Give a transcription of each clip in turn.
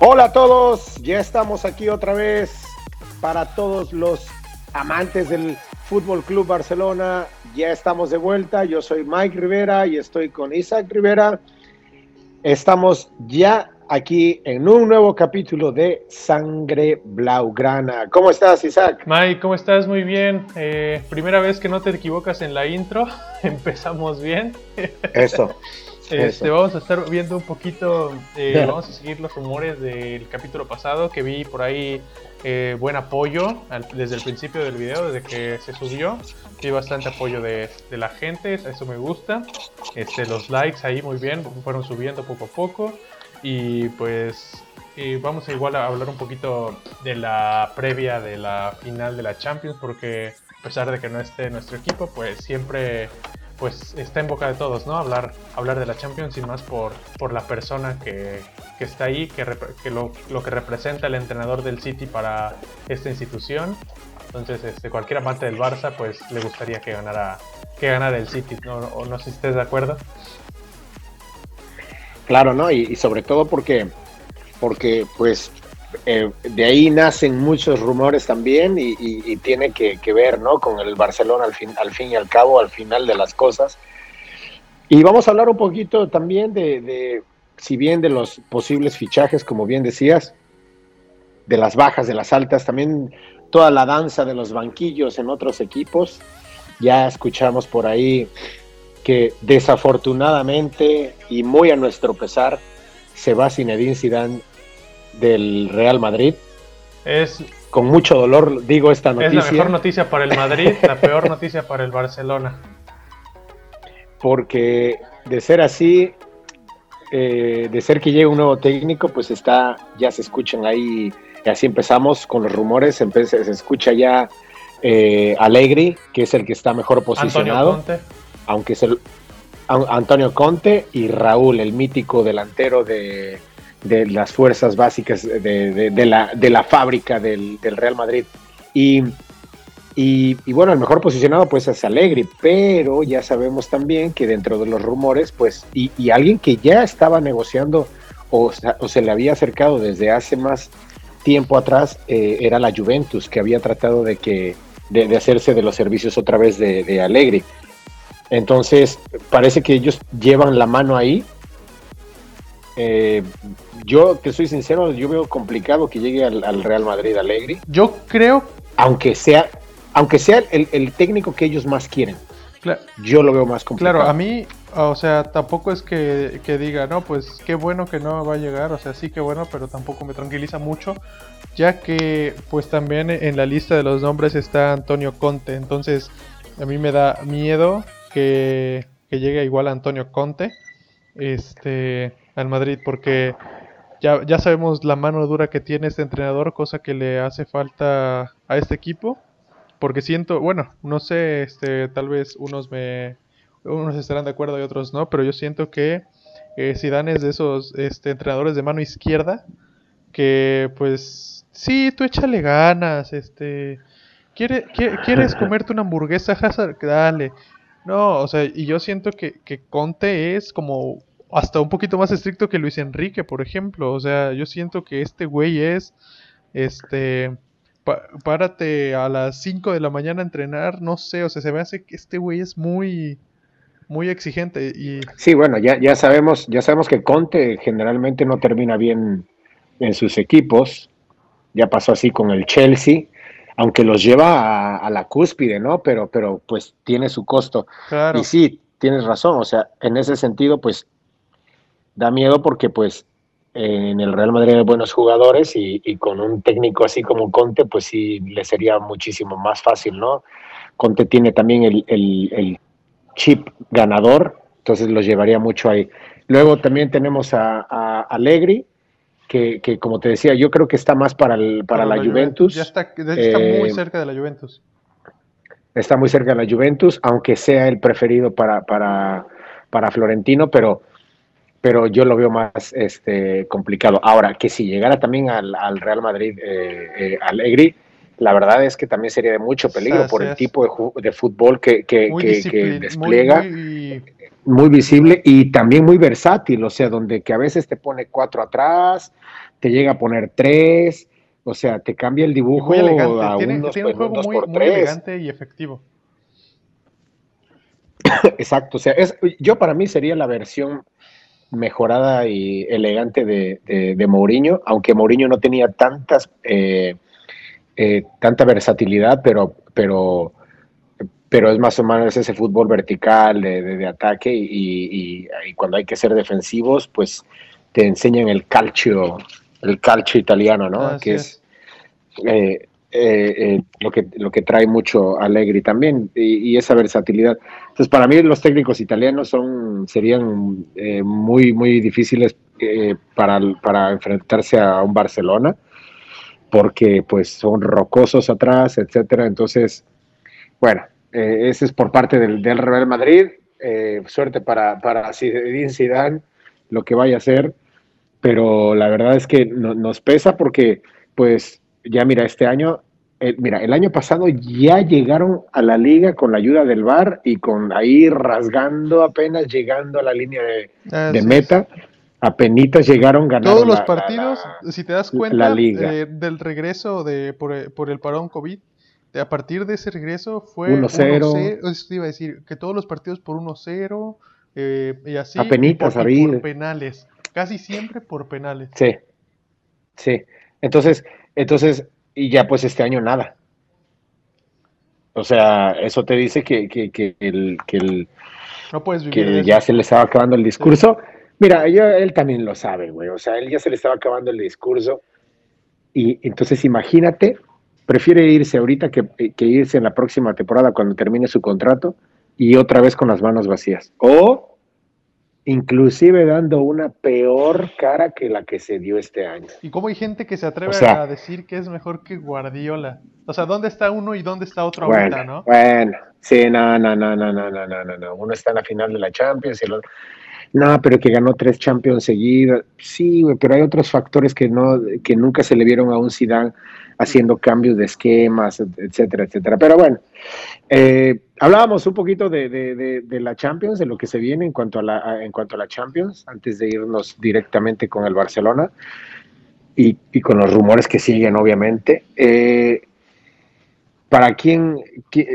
Hola a todos, ya estamos aquí otra vez para todos los amantes del Fútbol Club Barcelona. Ya estamos de vuelta. Yo soy Mike Rivera y estoy con Isaac Rivera. Estamos ya aquí en un nuevo capítulo de Sangre Blaugrana. ¿Cómo estás, Isaac? Mike, ¿cómo estás? Muy bien. Eh, primera vez que no te equivocas en la intro. Empezamos bien. Eso. Este, vamos a estar viendo un poquito, eh, vamos a seguir los rumores del capítulo pasado que vi por ahí eh, buen apoyo desde el principio del video, desde que se subió. Vi bastante apoyo de, la gente, eso me gusta. Este, los likes ahí muy bien, fueron subiendo poco a poco. Y pues vamos a igual a hablar un poquito de la previa de la final de la Champions, porque a pesar de que no esté nuestro equipo, pues siempre pues está en boca de todos, ¿no? Hablar, hablar de la Champions y más por, por la persona que, está ahí, que, que lo, que representa el entrenador del City para esta institución. Entonces, este, cualquier amante del Barça, pues le gustaría que ganara, que ganara el City, ¿no? O no sé si estés de acuerdo. Claro, ¿no? Y, sobre todo porque, porque pues eh, de ahí nacen muchos rumores también y, tiene que, ver, ¿no? Con el Barcelona al fin, al fin y al cabo, al final de las cosas. Y vamos a hablar un poquito también de, si bien de los posibles fichajes, como bien decías, de las bajas, de las altas, también toda la danza de los banquillos en otros equipos. Ya escuchamos por ahí que desafortunadamente y muy a nuestro pesar se va Zinedine Zidane del Real Madrid. Es con mucho dolor digo esta noticia. Es la mejor noticia para el Madrid, la peor noticia para el Barcelona. Porque de ser así, eh, de ser que llegue un nuevo técnico, pues está, ya se escuchan ahí, y así empezamos con los rumores, se, escucha ya eh, Alegri, que es el que está mejor posicionado. Aunque es el Antonio Conte y Raúl, el mítico delantero de, de las fuerzas básicas de, de, la, de la, fábrica del, del Real Madrid. Y, y, bueno, el mejor posicionado pues es Alegre, pero ya sabemos también que dentro de los rumores, pues, y, alguien que ya estaba negociando o, se le había acercado desde hace más tiempo atrás, eh, era la Juventus, que había tratado de que de, hacerse de los servicios otra vez de, Alegre. Entonces, parece que ellos llevan la mano ahí eh, yo, te soy sincero, yo veo complicado que llegue al, Real Madrid Alegre. Yo creo. Aunque sea, aunque sea el, técnico que ellos más quieren. yo lo veo más complicado. Claro, a mí, o sea, tampoco es que, diga, no, pues qué bueno que no va a llegar, o sea, sí que bueno, pero tampoco me tranquiliza mucho, ya que pues también en la lista de los nombres está Antonio Conte, entonces a mí me da miedo que, que llegue igual a Antonio Conte. Este, al Madrid porque ya, ya sabemos la mano dura que tiene este entrenador, cosa que le hace falta a este equipo. Porque siento, bueno, no sé, este, tal vez unos me unos estarán de acuerdo y otros no, pero yo siento que eh, Zidane es de esos este, entrenadores de mano izquierda que pues sí, tú échale ganas, este, ¿quiere, ¿quieres comerte una hamburguesa, Hazard? Dale. No, o sea, y yo siento que, que Conte es como hasta un poquito más estricto que Luis Enrique, por ejemplo. O sea, yo siento que este güey es, este, párate a las 5 de la mañana a entrenar, no sé, o sea, se me hace que este güey es muy, muy exigente y... Sí, bueno, ya, ya sabemos, ya sabemos que Conte generalmente no termina bien en sus equipos. Ya pasó así con el Chelsea, aunque los lleva a, la cúspide, ¿no? Pero, pero pues tiene su costo. Claro. Y sí, tienes razón, o sea, en ese sentido, pues da miedo porque pues en el Real Madrid hay buenos jugadores y, con un técnico así como Conte, pues sí le sería muchísimo más fácil, ¿no? Conte tiene también el, chip ganador, entonces los llevaría mucho ahí. Luego también tenemos a, a Allegri, que, como te decía, yo creo que está más para, el, para, la, Juventus. Ya está, está muy eh, cerca de la Juventus. Está muy cerca de la Juventus, aunque sea el preferido para, para, para Florentino, pero pero yo lo veo más este, complicado. Ahora, que si llegara también al, Real Madrid eh, eh, Allegri, la verdad es que también sería de mucho peligro por el tipo de, de fútbol que, que, despliega. muy visible y también muy versátil, o sea, donde que a veces te pone cuatro atrás, te llega a poner tres, o sea, te cambia el dibujo muy elegante. tiene, un juego muy, muy elegante y efectivo. Exacto, o sea, es, yo para mí sería la versión mejorada y elegante de, de, Mourinho, aunque Mourinho no tenía tantas eh, eh, tanta versatilidad, pero, pero, pero es más o menos ese fútbol vertical de, ataque y, cuando hay que ser defensivos, pues te enseñan el calcio, el calcio italiano, ¿no? que es, eh, eh, lo, que, lo que trae mucho Allegri también y, esa versatilidad. Entonces, para mí los técnicos italianos son serían muy, muy difíciles para, para enfrentarse a un Barcelona porque pues son rocosos atrás, etcétera. Entonces, bueno, eh, ese es por parte del, Real Madrid. Eh, suerte para, para Zidane, lo que vaya a hacer, pero la verdad es que nos pesa porque, pues, ya mira, este año, eh, mira, el año pasado ya llegaron a la liga con la ayuda del VAR y con ahí rasgando apenas llegando a la línea de, meta apenitas llegaron ganando. Todos los partidos, si te das cuenta eh, del regreso de por, el parón COVID, a partir de ese regreso fue 1-0. Eso iba a decir, que todos los partidos por 1-0 eh, y así. Apenitas, por, por penales. Casi siempre por penales. Sí. Sí. Entonces, entonces, y ya pues este año nada. O sea, eso te dice que, que, que el, que el no puedes vivir que ya se le estaba acabando el discurso. Mira, él también lo sabe, güey. O sea, él ya se le estaba acabando el discurso. Y entonces imagínate, prefiere irse ahorita que, irse en la próxima temporada cuando termine su contrato y otra vez con las manos vacías. O inclusive dando una peor cara que la que se dio este año. ¿Y cómo hay gente que se atreve a decir que es mejor que Guardiola? O sea, ¿dónde está uno y dónde está otro bueno, ahorita, no? Bueno, sí, no, no, no, no, no, no, no, no. Uno está en la final de la Champions y el otro no, pero que ganó tres Champions seguidas. Sí, pero hay otros factores que no, que nunca se le vieron a un Zidane haciendo cambios de esquemas, etcétera, etcétera. Pero bueno, eh, hablábamos un poquito de, la Champions, de lo que se viene en cuanto a la, en cuanto a la Champions, antes de irnos directamente con el Barcelona y, con los rumores que siguen, obviamente. Eh, para quién,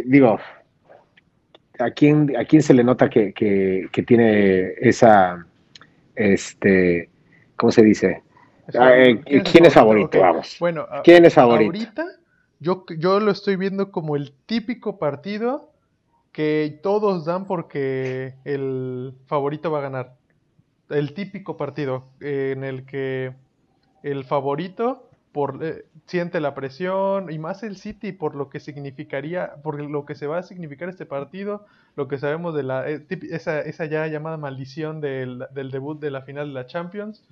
digo, ¿a quién, a quién se le nota que, tiene esa, este, ¿cómo se dice? Ah, eh, ¿Quién, es favorito? Vamos. Bueno, ¿quién es favorito? Ahorita yo, yo lo estoy viendo como el típico partido que todos dan porque el favorito va a ganar. El típico partido en el que el favorito por, eh, siente la presión y más el City por lo que significaría, por lo que se va a significar este partido, lo que sabemos de la eh, esa, esa, ya llamada maldición del, del, debut de la final de la Champions,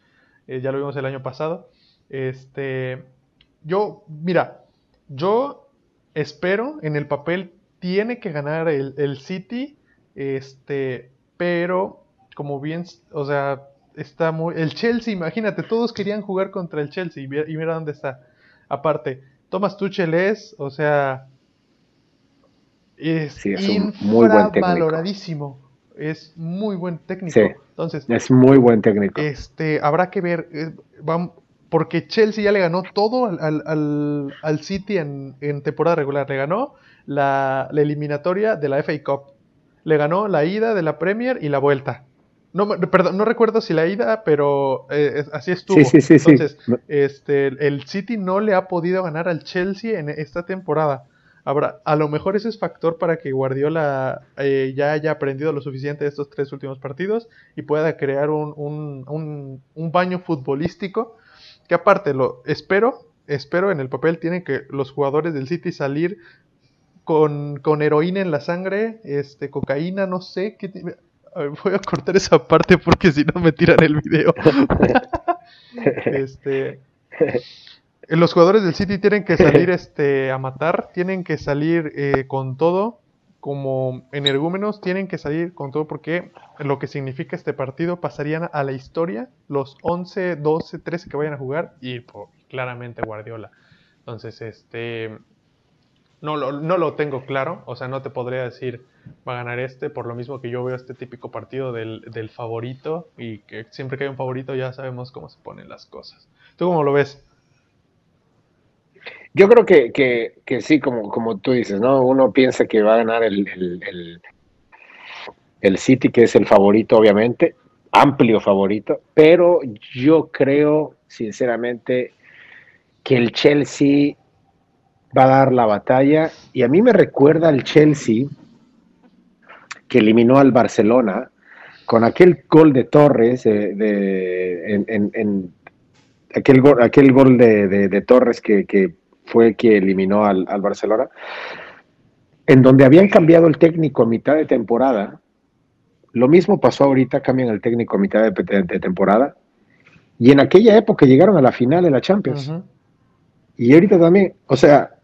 eh, ya lo vimos el año pasado. Este, yo, mira, yo espero en el papel tiene que ganar el, el City, este, pero como bien, o sea, está muy. El Chelsea, imagínate, todos querían jugar contra el Chelsea y mira dónde está. Aparte, Thomas Tuchel es, o sea, es, sí, es muy buen valoradísimo. Es muy buen técnico. Entonces, es muy buen técnico. Este, habrá que ver, eh, porque Chelsea ya le ganó todo al, al, al City en, en, temporada regular. Le ganó la, la eliminatoria de la FA Cup. Le ganó la ida de la Premier y la vuelta. No, perdón, no recuerdo si la ida, pero eh, así estuvo. Sí, sí, sí, Entonces, este, el City no le ha podido ganar al Chelsea en esta temporada. Habrá, a lo mejor ese es factor para que Guardiola eh, ya haya aprendido lo suficiente de estos tres últimos partidos y pueda crear un, un, un, baño futbolístico. Que aparte, lo espero, espero en el papel tienen que los jugadores del City salir con, con heroína en la sangre, este, cocaína, no sé, qué, voy a cortar esa parte porque si no me tiran el video. este, los jugadores del City tienen que salir este, a matar, tienen que salir eh, con todo, como energúmenos, tienen que salir con todo porque lo que significa este partido pasarían a la historia los 11, 12, 13 que vayan a jugar y claramente Guardiola. Entonces, este no lo, no lo tengo claro, o sea, no te podría decir va a ganar este, por lo mismo que yo veo este típico partido del, del favorito y que siempre que hay un favorito ya sabemos cómo se ponen las cosas. ¿Tú cómo lo ves? Yo creo que, que, que sí, como, como tú dices, ¿no? Uno piensa que va a ganar el, el, el, City, que es el favorito, obviamente, amplio favorito, pero yo creo, sinceramente, que el Chelsea va a dar la batalla y a mí me recuerda al Chelsea que eliminó al Barcelona con aquel gol de Torres de, en, en, en, aquel gol, aquel gol de, de, de Torres que, que, fue que eliminó al, al, Barcelona en donde habían cambiado el técnico a mitad de temporada lo mismo pasó ahorita cambian el técnico a mitad de, de temporada y en aquella época llegaron a la final de la Champions uh -huh. y ahorita también o sea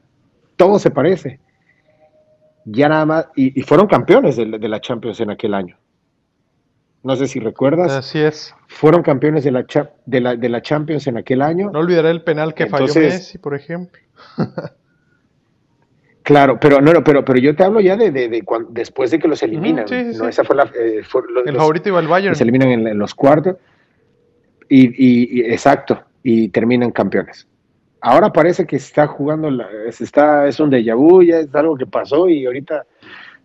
todo se parece. Ya nada más, y, y fueron campeones de, de, la Champions en aquel año. No sé si recuerdas. Así es. Fueron campeones de la, de la, de la Champions en aquel año. No olvidaré el penal que Entonces, falló Messi, por ejemplo. claro, pero no, pero, pero yo te hablo ya de, de, de cuando, después de que los eliminan. Sí, sí, no, esa fue la. Eh, fue, los, el favorito iba al Bayern. Se eliminan en, en, los cuartos. Y, y, y, exacto, y terminan campeones ahora parece que está jugando, la, está, es un déjà vu, ya es algo que pasó y ahorita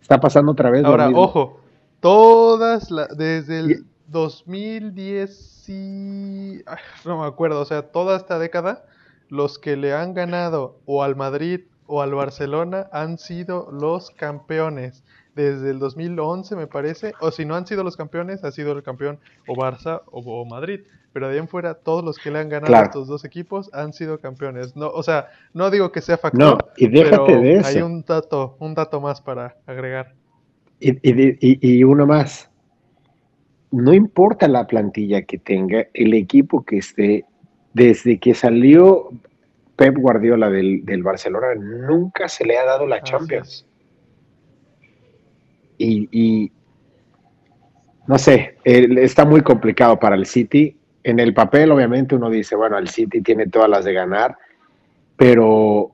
está pasando otra vez. Ahora, ojo, todas, la, desde el 2010, y, ay, no me acuerdo, o sea, toda esta década, los que le han ganado o al Madrid o al Barcelona han sido los campeones. Desde el 2011 me parece, o si no han sido los campeones, ha sido el campeón o Barça o, o Madrid pero de ahí en fuera todos los que le han ganado claro. a estos dos equipos han sido campeones. No, o sea, no digo que sea factor, no, y déjate pero de eso. hay un dato, un dato más para agregar. Y, y, y, uno más. No importa la plantilla que tenga, el equipo que esté, desde que salió Pep Guardiola del, del Barcelona, nunca se le ha dado la Champions. Y, y, no sé, está muy complicado para el City en el papel, obviamente, uno dice, bueno, el City tiene todas las de ganar, pero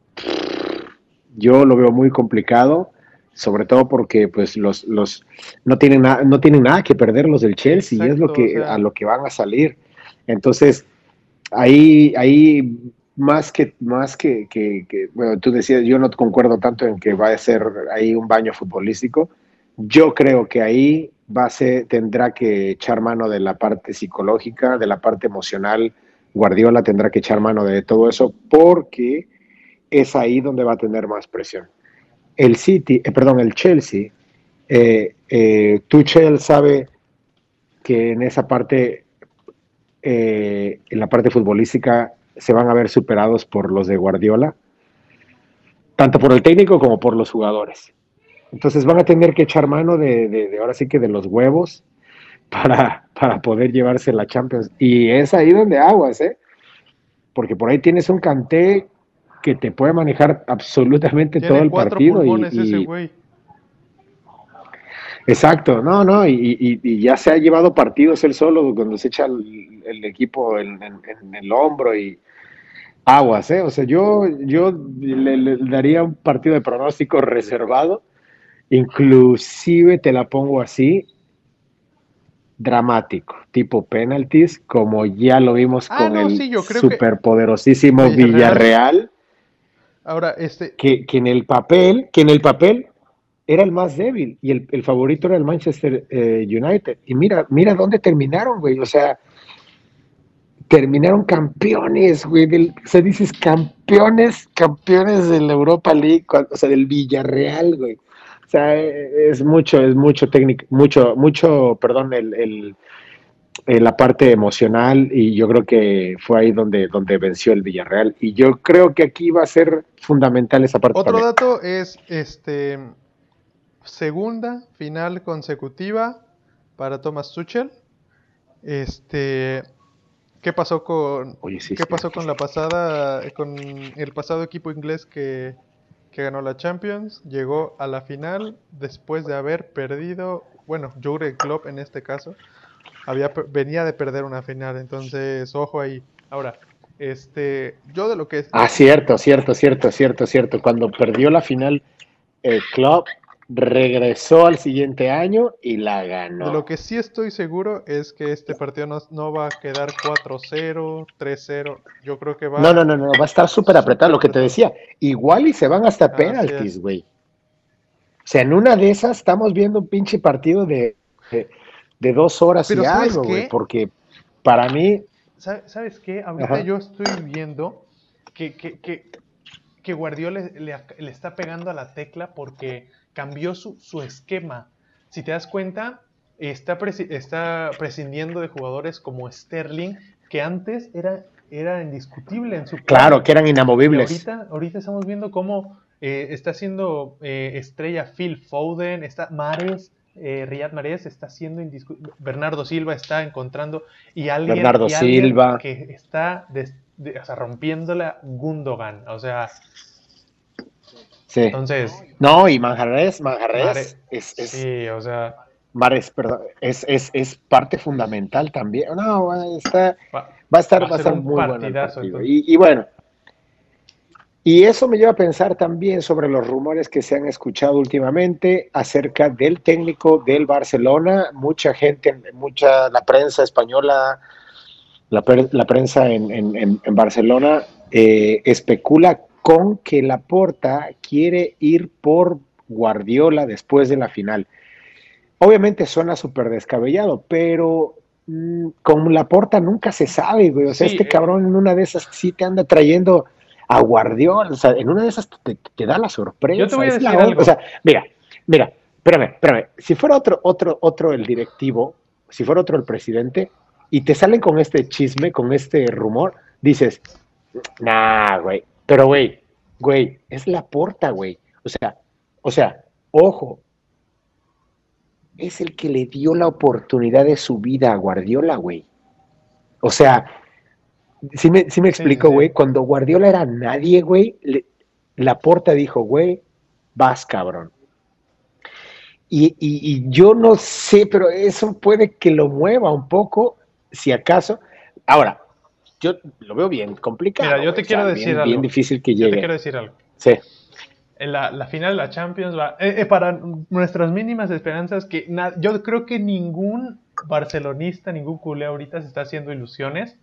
yo lo veo muy complicado, sobre todo porque pues los, los no tienen nada, no tienen nada que perder los del Chelsea, Exacto, y es lo que, o sea. a lo que van a salir. Entonces, ahí, ahí más que, más que, que, que, bueno, tú decías, yo no concuerdo tanto en que va a ser ahí un baño futbolístico. Yo creo que ahí base tendrá que echar mano de la parte psicológica, de la parte emocional. Guardiola tendrá que echar mano de todo eso porque es ahí donde va a tener más presión. El City, eh, perdón, el Chelsea, eh, eh, Tuchel sabe que en esa parte, eh, en la parte futbolística, se van a ver superados por los de Guardiola, tanto por el técnico como por los jugadores. Entonces van a tener que echar mano de, de, ahora sí que de los huevos para, para, poder llevarse la Champions. Y es ahí donde aguas, ¿eh? Porque por ahí tienes un canté que te puede manejar absolutamente todo el partido. Y, y, ese. Exacto, no, no, y, y, y, ya se ha llevado partidos él solo cuando se echa el, el equipo en, en, en, el hombro y aguas, ¿eh? O sea, yo, yo le, le daría un partido de pronóstico reservado Inclusive te la pongo así, dramático, tipo penalties, como ya lo vimos ah, con no, el sí, superpoderosísimo. Villarreal. Ahora, este... Que, que, en el papel, que en el papel era el más débil y el, el favorito era el Manchester eh, United. Y mira, mira dónde terminaron, güey. O sea, terminaron campeones, güey. Del, o sea, dices campeones, campeones de la Europa League, o sea, del Villarreal, güey. O sea, es mucho, es mucho técnico, mucho, mucho, perdón, el, el, el, la parte emocional y yo creo que fue ahí donde, donde venció el Villarreal y yo creo que aquí va a ser fundamental esa parte. Otro también. dato es este segunda final consecutiva para Thomas Tuchel. Este, ¿qué pasó con Oye, sí, qué pasó con la pasada con el pasado equipo inglés que que ganó la Champions, llegó a la final después de haber perdido, bueno, Jurgen Klopp en este caso, había, venía de perder una final, entonces ojo ahí. Ahora, Este, yo de lo que es. Ah, cierto, cierto, cierto, cierto, cierto. Cuando perdió la final, el club regresó al siguiente año y la ganó. De lo que sí estoy seguro es que este partido no, va a quedar 4-0, 3-0. Yo creo que va. No, no, no, no, va a estar súper apretado. Lo que te decía, igual y se van hasta penaltis, güey. O sea, en una de esas estamos viendo un pinche partido de, de, dos horas y algo, güey. Porque para mí. ¿Sabes qué? Ahorita yo estoy viendo que, que, que, que Guardiola le, le está pegando a la tecla porque cambió su, su esquema. Si te das cuenta, está, está prescindiendo de jugadores como Sterling, que antes era, era indiscutible en su... Claro, que eran inamovibles. Ahorita, ahorita, estamos viendo cómo eh, está siendo eh, estrella Phil Foden, está Mares, eh, Riyad Mares está siendo indiscutible, Bernardo Silva está encontrando y alguien, Bernardo Silva. que está o sea, rompiéndola Gundogan, o sea, entonces. No, y Manjarres, Manjarres es, es, Sí, o sea. Mares, perdón, es, es, es, parte fundamental también. No, está, va, a estar, va a estar muy bueno el partido. Y, y, bueno, y eso me lleva a pensar también sobre los rumores que se han escuchado últimamente acerca del técnico del Barcelona. Mucha gente, mucha, la prensa española, la, la prensa en, en, en Barcelona eh, especula con que Laporta quiere ir por Guardiola después de la final. Obviamente suena súper descabellado, pero mmm, con Laporta nunca se sabe, güey. O sea, este eh. cabrón en una de esas sí te anda trayendo a Guardiola. O sea, en una de esas te, da la sorpresa. Yo te voy a decir algo. O sea, mira, mira, espérame, espérame. Si fuera otro, otro, otro el directivo, si fuera otro el presidente, y te salen con este chisme, con este rumor, dices, nah, güey, pero, güey, güey, es la porta, güey. O sea, o sea, ojo, es el que le dio la oportunidad de su vida a Guardiola, güey. O sea, si me, me explico, güey, cuando Guardiola era nadie, güey, la porta dijo, güey, vas, cabrón. Y, y, yo no sé, pero eso puede que lo mueva un poco, si acaso. Ahora, yo lo veo bien complicado. Mira, yo te quiero decir bien, algo. Bien difícil que llegue. Yo te quiero decir algo. Sí. En la, la final de la Champions va. Eh, eh, para nuestras mínimas esperanzas, que yo creo que ningún barcelonista, ningún culé ahorita se está haciendo ilusiones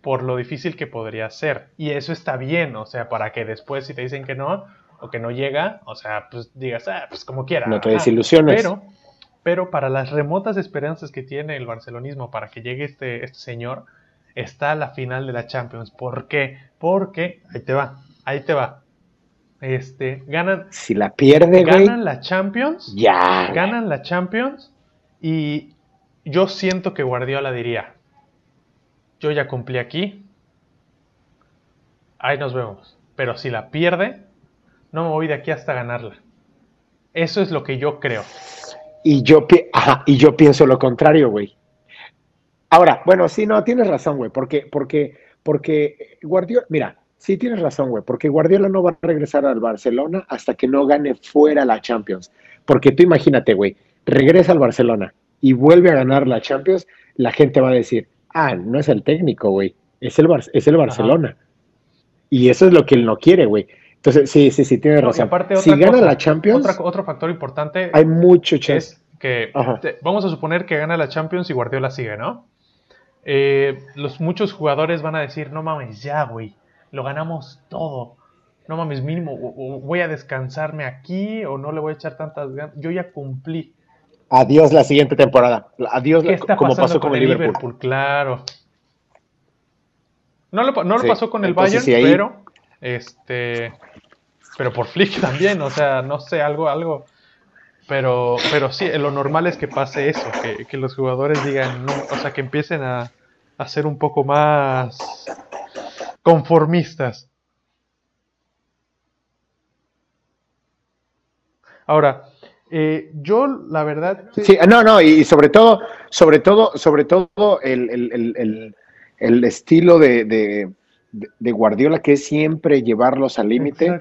por lo difícil que podría ser. Y eso está bien, o sea, para que después, si te dicen que no, o que no llega, o sea, pues digas, ah, pues como quiera. No te desilusiones. Pero, pero para las remotas esperanzas que tiene el barcelonismo para que llegue este, este señor está la final de la Champions. ¿Por qué? Porque, ahí te va, ahí te va. Este, ganan. Si la pierde, Ganan la Champions. Ya. Ganan la Champions. Y yo siento que Guardiola diría: Yo ya cumplí aquí. Ahí nos vemos. Pero si la pierde, no me voy de aquí hasta ganarla. Eso es lo que yo creo. Y yo, y yo pienso lo contrario, güey. Ahora, bueno, sí, no, tienes razón, güey, porque, porque, porque Guardiola, mira, sí tienes razón, güey, porque Guardiola no va a regresar al Barcelona hasta que no gane fuera la Champions. Porque tú imagínate, güey, regresa al Barcelona y vuelve a ganar la Champions, la gente va a decir, ah, no es el técnico, güey, es el, es el Barcelona. Y eso es lo que él no quiere, güey. Entonces, sí, sí, sí, tienes razón. si gana la Champions, otro factor importante hay mucho chance. Es que vamos a suponer que gana la Champions y Guardiola sigue, ¿no? Eh, los muchos jugadores van a decir, no mames, ya, güey, lo ganamos todo. No mames, mínimo, voy a descansarme aquí o no le voy a echar tantas ganas. Yo ya cumplí. Adiós la siguiente temporada. Adiós, como pasó con, el Liverpool? Claro. No lo, no lo pasó con el Bayern, pero este, pero por Flick también, o sea, no sé, algo, algo. Pero, pero sí, lo normal es que pase eso, que, los jugadores digan, no, o sea, que empiecen a, a ser un poco más conformistas. Ahora, eh, yo la verdad. Sí, no, no, y sobre todo, sobre todo, sobre todo el, el, el, el estilo de, de, de, Guardiola, que es siempre llevarlos al límite.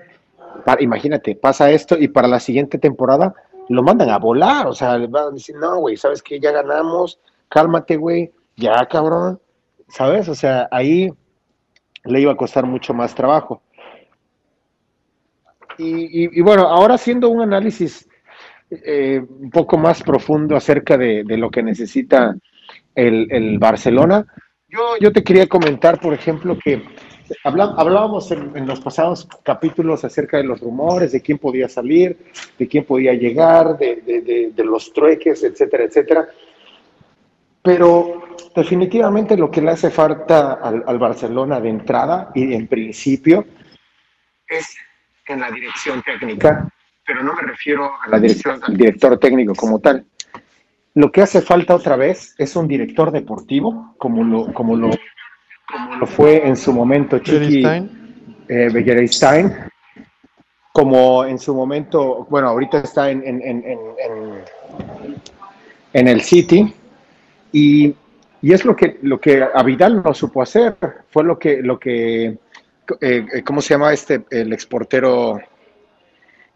Imagínate, pasa esto y para la siguiente temporada lo mandan a volar, o sea, van a decir, no, güey, ¿sabes qué? Ya ganamos, cálmate, güey, ya, cabrón, ¿sabes? O sea, ahí, le iba a costar mucho más trabajo. Y, bueno, ahora haciendo un análisis eh, un poco más profundo acerca de, lo que necesita el, Barcelona, yo, yo, te quería comentar, por ejemplo, que hablábamos en, los pasados capítulos acerca de los rumores, de quién podía salir, de quién podía llegar, de, de los trueques, etcétera, etcétera. Pero definitivamente lo que le hace falta al, Barcelona de entrada y en principio es en la dirección técnica, pero no me refiero a la dirección al director técnico como tal. Lo que hace falta otra vez es un director deportivo, como lo, como lo, como lo fue en su momento Chiqui eh, como en su momento, bueno, ahorita está en, en, en, en el City, y, y, es lo que, lo que Avidal no supo hacer, fue lo que, lo que eh, ¿cómo se llama este, el exportero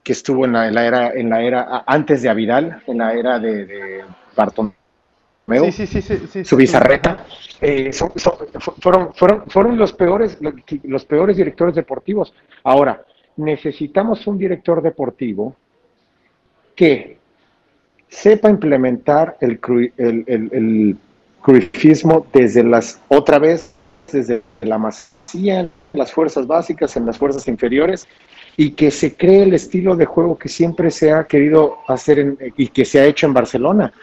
que estuvo en la, era, en la era antes de Avidal, en la era de, de Bartomeu? Sí, sí, sí, su bizarreta. Eh, fueron, fueron, fueron los peores, los peores directores deportivos. Ahora, necesitamos un director deportivo que sepa implementar el, el, el, desde las, otra vez, desde la masía, en las fuerzas básicas, en las fuerzas inferiores, y que se cree el estilo de juego que siempre se ha querido hacer y que se ha hecho en Barcelona.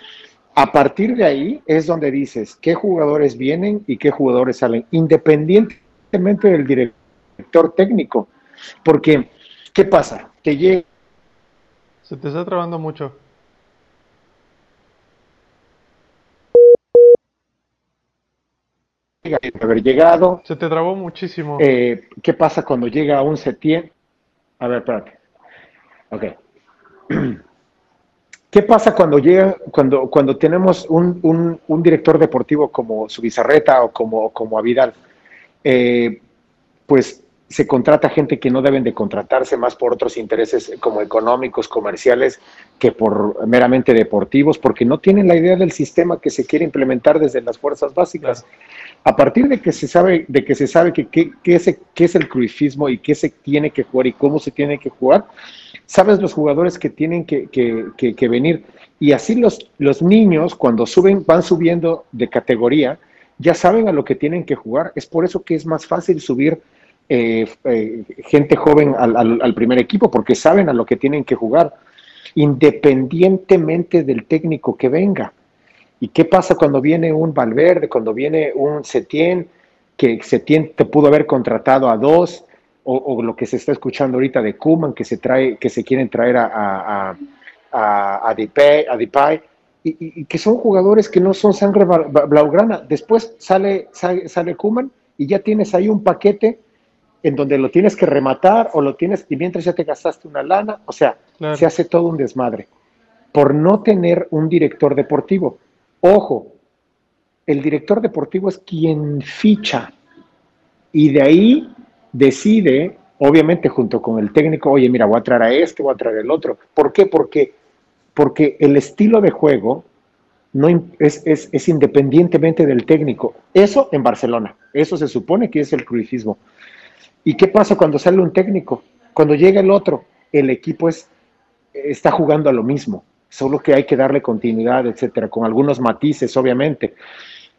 A partir de ahí es donde dices qué jugadores vienen y qué jugadores salen, independientemente del director técnico. Porque, ¿qué pasa? Que llega. Se te está trabando mucho. haber llegado. Se te trabó muchísimo. Eh, ¿Qué pasa cuando llega un Setien? A ver, espérate. Ok. ¿Qué pasa cuando llega, cuando, cuando tenemos un, director deportivo como Subizarreta o como, como Avidal? Eh, pues se contrata gente que no deben de contratarse más por otros intereses como económicos, comerciales, que por meramente deportivos, porque no tienen la idea del sistema que se quiere implementar desde las fuerzas básicas. A partir de que se sabe, de que se sabe que, qué es, es, el cruifismo y qué se tiene que jugar y cómo se tiene que jugar, sabes los jugadores que tienen que, que venir. Y así los, los niños, cuando suben, van subiendo de categoría, ya saben a lo que tienen que jugar. Es por eso que es más fácil subir eh, eh, gente joven al, primer equipo porque saben a lo que tienen que jugar, independientemente del técnico que venga. ¿Y qué pasa cuando viene un Valverde, cuando viene un Setien, que Setien te pudo haber contratado a dos, o, lo que se está escuchando ahorita de Kuman, que se trae, que se quieren traer a, a, a, a Depay, y, que son jugadores que no son sangre blaugrana. Después sale, sale, sale Kuman y ya tienes ahí un paquete en donde lo tienes que rematar o lo tienes y mientras ya te gastaste una lana, o sea, se hace todo un desmadre por no tener un director deportivo. Ojo, el director deportivo es quien ficha y de ahí decide, obviamente junto con el técnico, oye, mira, voy a traer a este, voy a traer el otro. ¿Por qué? Porque, porque el estilo de juego no es, es, es independientemente del técnico. Eso en Barcelona, eso se supone que es el cruifismo. ¿Y qué pasa cuando sale un técnico? Cuando llega el otro, el equipo es, está jugando a lo mismo, solo que hay que darle continuidad, etcétera, con algunos matices, obviamente.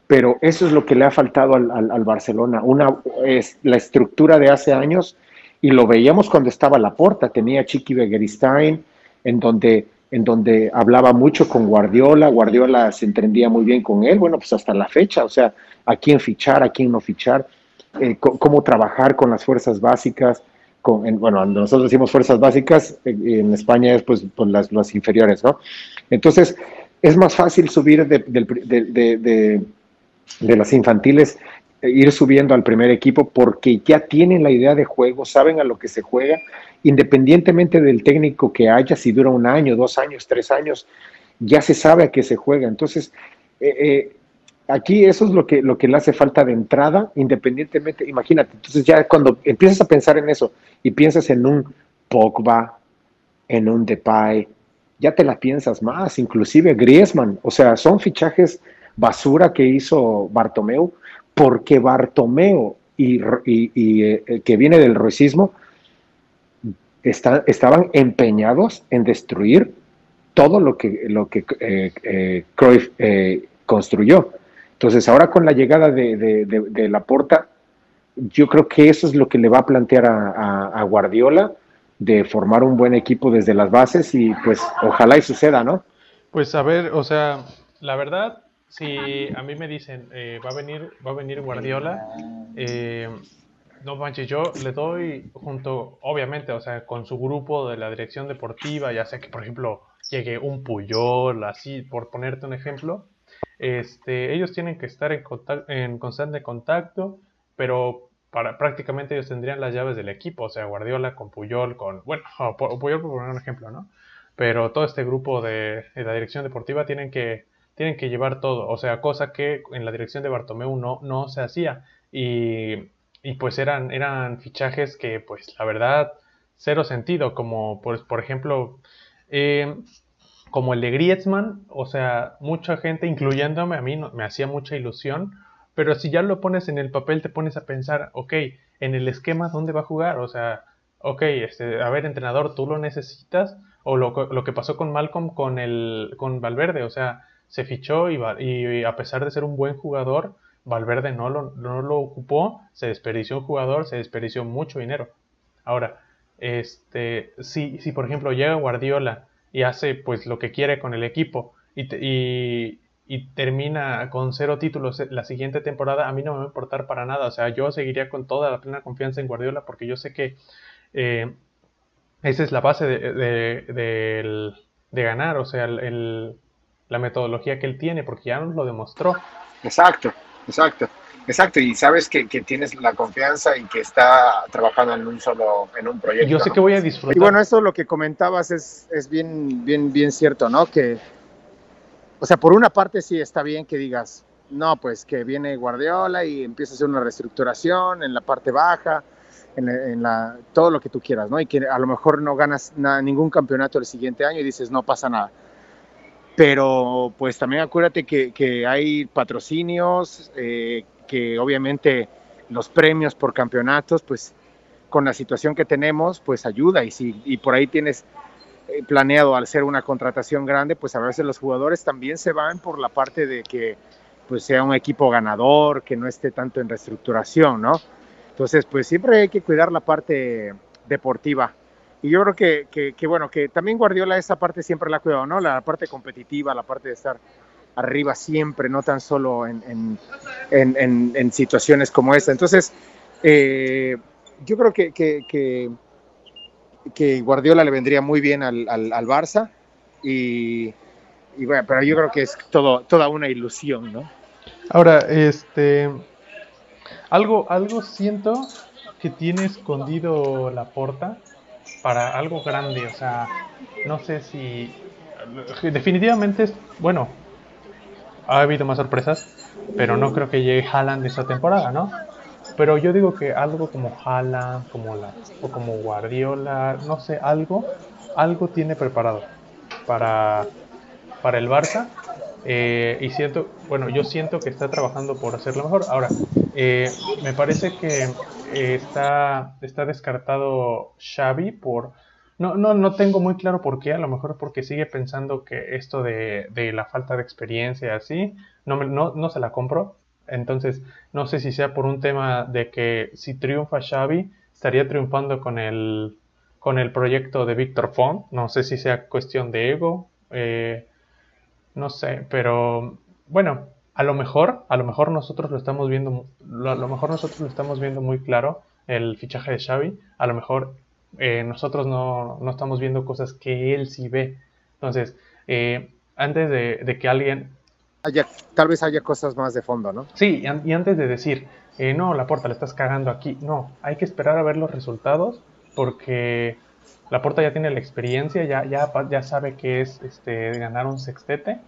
Pero eso es lo que le ha faltado al, Barcelona, una, es la estructura de hace años, y lo veíamos cuando estaba la porta, tenía Chiqui Begeristain, en donde, en donde hablaba mucho con Guardiola, Guardiola se entendía muy bien con él, bueno, pues hasta la fecha, o sea, a quién fichar, a quién no fichar eh, cómo trabajar con las fuerzas básicas. Bueno, nosotros decimos fuerzas básicas, en España es pues, pues las, inferiores, ¿no? Entonces, es más fácil subir de, las infantiles, e ir subiendo al primer equipo porque ya tienen la idea de juego, saben a lo que se juega, independientemente del técnico que haya, si dura un año, dos años, tres años, ya se sabe a qué se juega. Entonces, eh, eh Aquí eso es lo que, lo que le hace falta de entrada, independientemente, imagínate, entonces ya cuando empiezas a pensar en eso y piensas en un Pogba, en un Depay, ya te la piensas más, inclusive Griezmann, o sea, son fichajes basura que hizo Bartomeu, porque Bartomeu y, eh, que viene del roicismo, estaban empeñados en destruir todo lo que, lo que eh, Cruyff construyó. Entonces, ahora con la llegada de, de, la porta, yo creo que eso es lo que le va a plantear a, Guardiola, de formar un buen equipo desde las bases y pues ojalá y suceda, ¿no? Pues a ver, o sea, la verdad, si a mí me dicen, eh, va a venir va a venir Guardiola, eh, no manches, yo le doy junto, obviamente, o sea, con su grupo de la dirección deportiva, ya sea que, por ejemplo, llegue un Puyol, así, por ponerte un ejemplo, este, ellos tienen que estar en, constante contacto, pero prácticamente ellos tendrían las llaves del equipo, o sea, Guardiola con Puyol, con, bueno, Puyol por poner un ejemplo, ¿no? Pero todo este grupo de, la dirección deportiva tienen que, tienen que llevar todo, o sea, cosa que en la dirección de Bartomeu no, no se hacía. Y, y pues eran, eran fichajes que, pues, la verdad, cero sentido, como, pues, por ejemplo, eh, como el de Griezmann, o sea, mucha gente, incluyéndome a mí, me hacía mucha ilusión, pero si ya lo pones en el papel, te pones a pensar, ok, en el esquema, ¿dónde va a jugar? O sea, ok, este, a ver, entrenador, ¿tú lo necesitas? O lo, lo que pasó con Malcolm con, el, con Valverde, o sea, se fichó y, y, a pesar de ser un buen jugador, Valverde no lo, no lo ocupó, se desperdició un jugador, se desperdició mucho dinero. Ahora, este, si, si por ejemplo llega Guardiola y hace pues lo que quiere con el equipo y, y, termina con cero títulos la siguiente temporada, a mí no me va a importar para nada. O sea, yo seguiría con toda la plena confianza en Guardiola porque yo sé que eh, esa es la base de, de, ganar, o sea, el, la metodología que él tiene, porque ya nos lo demostró. Exacto, exacto. Exacto, y sabes que, tienes la confianza y que está trabajando en un solo, en un proyecto. Yo sé que voy a disfrutar. Y bueno, eso lo que comentabas es, es bien, bien, bien cierto, ¿no? Que, o sea, por una parte sí está bien que digas, no, pues que viene Guardiola y empieza a hacer una reestructuración en la parte baja, en, la, todo lo que tú quieras, ¿no? Y que a lo mejor no ganas ningún campeonato el siguiente año y dices, no pasa nada. Pero pues también acuérdate que, hay patrocinios, eh, que obviamente los premios por campeonatos, pues con la situación que tenemos, pues ayuda. Y si y por ahí tienes eh, planeado al ser una contratación grande, pues a veces los jugadores también se van por la parte de que pues sea un equipo ganador, que no esté tanto en reestructuración, ¿no? Entonces, pues siempre hay que cuidar la parte deportiva. Y yo creo que, que, bueno, que también Guardiola esa parte siempre la ha cuidado, ¿no? La parte competitiva, la parte de estar arriba siempre, no tan solo en, en, en, situaciones como esta. Entonces, eh, yo creo que, que, que, Guardiola le vendría muy bien al, al, al Barça y, y, bueno, pero yo creo que es todo, toda una ilusión, ¿no? Ahora, este, algo, algo siento que tiene escondido la porta para algo grande, o sea, no sé si definitivamente es, bueno, ha habido más sorpresas, pero no creo que llegue Haaland esta temporada, ¿no? Pero yo digo que algo como Haaland, como la, o como Guardiola, no sé, algo, algo tiene preparado para, para el Barça. Eh, y siento, bueno, yo siento que está trabajando por hacerlo mejor. Ahora, eh, me parece que está, está descartado Xavi por no, no, no tengo muy claro por qué, a lo mejor porque sigue pensando que esto de, la falta de experiencia así, no, me, no, no se la compro. Entonces, no sé si sea por un tema de que si triunfa Xavi, estaría triunfando con el, con el proyecto de Víctor Font. No sé si sea cuestión de ego. Eh, no sé, pero bueno, a lo mejor, a lo mejor nosotros lo estamos viendo, a lo mejor nosotros lo estamos viendo muy claro, el fichaje de Xavi. A lo mejor eh, nosotros no, no, estamos viendo cosas que él sí ve. Entonces, eh, antes de, que alguien... Haya, tal vez haya cosas más de fondo, ¿no? Sí, y, antes de decir, eh, no, la porta le estás cagando aquí, no, hay que esperar a ver los resultados porque la porta ya tiene la experiencia, ya, ya, ya sabe que es este, ganar un sextete,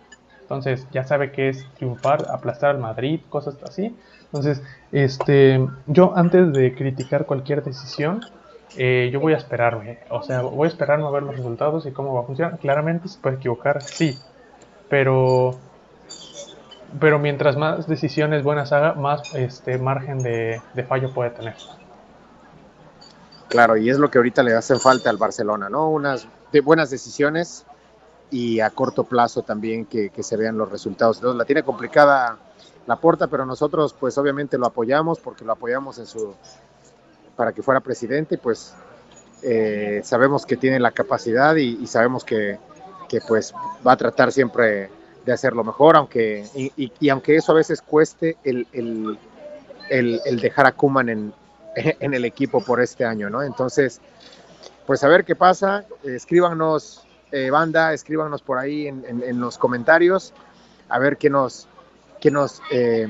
entonces ya sabe que es triunfar, aplastar al Madrid, cosas así. Entonces, este, yo antes de criticar cualquier decisión, eh, yo voy a esperarme. O sea, voy a esperarme a ver los resultados y cómo va a funcionar. Claramente se puede equivocar, sí. Pero pero mientras más decisiones buenas haga, más este margen de, fallo puede tener. Claro, y es lo que ahorita le hace falta al Barcelona, ¿no? Unas de buenas decisiones y a corto plazo también que, se vean los resultados. Entonces la tiene complicada la porta, pero nosotros pues obviamente lo apoyamos porque lo apoyamos en su para que fuera presidente, pues eh, sabemos que tiene la capacidad y, sabemos que, pues va a tratar siempre de hacerlo mejor, aunque y, aunque eso a veces cueste el, el, dejar a Kuman en, en el equipo por este año, ¿no? Entonces, pues a ver qué pasa, escríbanos eh, banda, escríbanos por ahí en, los comentarios a ver qué nos, qué nos, eh,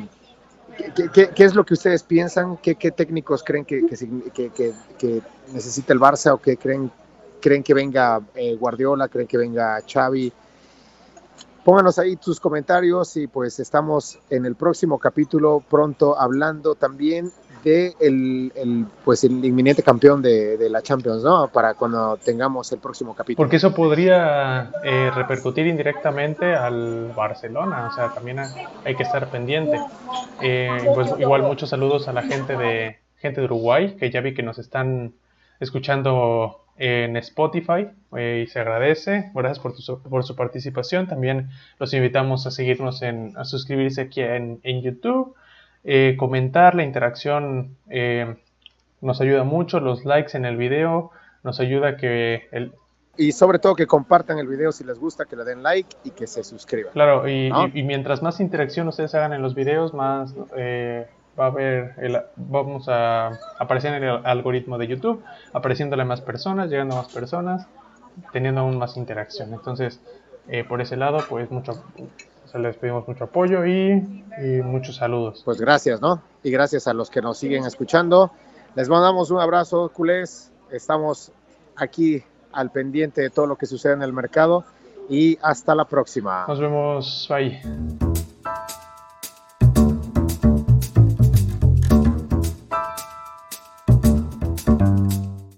qué, es lo que ustedes piensan, qué, técnicos creen que, que, necesita el Barça o qué creen, creen que venga eh, Guardiola, creen que venga Xavi. Pónganos ahí tus comentarios y pues estamos en el próximo capítulo pronto hablando también el, pues el inminente campeón de, la Champions, ¿no? Para cuando tengamos el próximo capítulo. Porque eso podría eh, repercutir indirectamente al Barcelona, o sea, también hay que estar pendiente. Eh, pues igual muchos saludos a la gente de gente de Uruguay, que ya vi que nos están escuchando en Spotify eh, y se agradece. Gracias por, por su participación. También los invitamos a seguirnos en, a suscribirse aquí en, en YouTube eh, comentar, la interacción eh, nos ayuda mucho, los likes en el video nos ayuda que el... Y sobre todo que compartan el video si les gusta, que le den like y que se suscriban. Claro, y, mientras más interacción ustedes hagan en los videos, más eh, va a haber, el, vamos a aparecer en el algoritmo de YouTube, apareciéndole a más personas, llegando a más personas, teniendo aún más interacción. Entonces, por ese lado, pues mucho les pedimos mucho apoyo y, muchos saludos. Pues gracias, ¿no? Y gracias a los que nos siguen escuchando. Les mandamos un abrazo, culés. Estamos aquí al pendiente de todo lo que sucede en el mercado y hasta la próxima. Nos vemos. Bye.